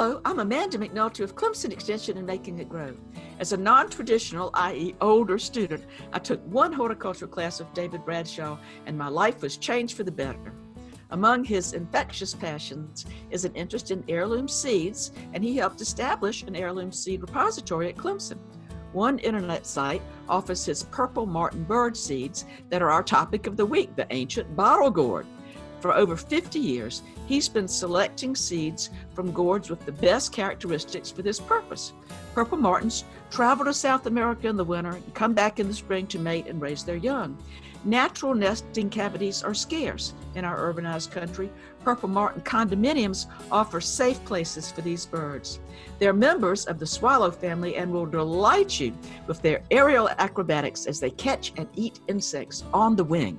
Hello, I'm Amanda McNulty of Clemson Extension and Making It Grow. As a non traditional, i.e., older student, I took one horticultural class with David Bradshaw, and my life was changed for the better. Among his infectious passions is an interest in heirloom seeds, and he helped establish an heirloom seed repository at Clemson. One internet site offers his purple martin bird seeds that are our topic of the week, the ancient bottle gourd. For over 50 years, he's been selecting seeds from gourds with the best characteristics for this purpose. Purple martins travel to South America in the winter and come back in the spring to mate and raise their young. Natural nesting cavities are scarce in our urbanized country. Purple Martin condominiums offer safe places for these birds. They're members of the swallow family and will delight you with their aerial acrobatics as they catch and eat insects on the wing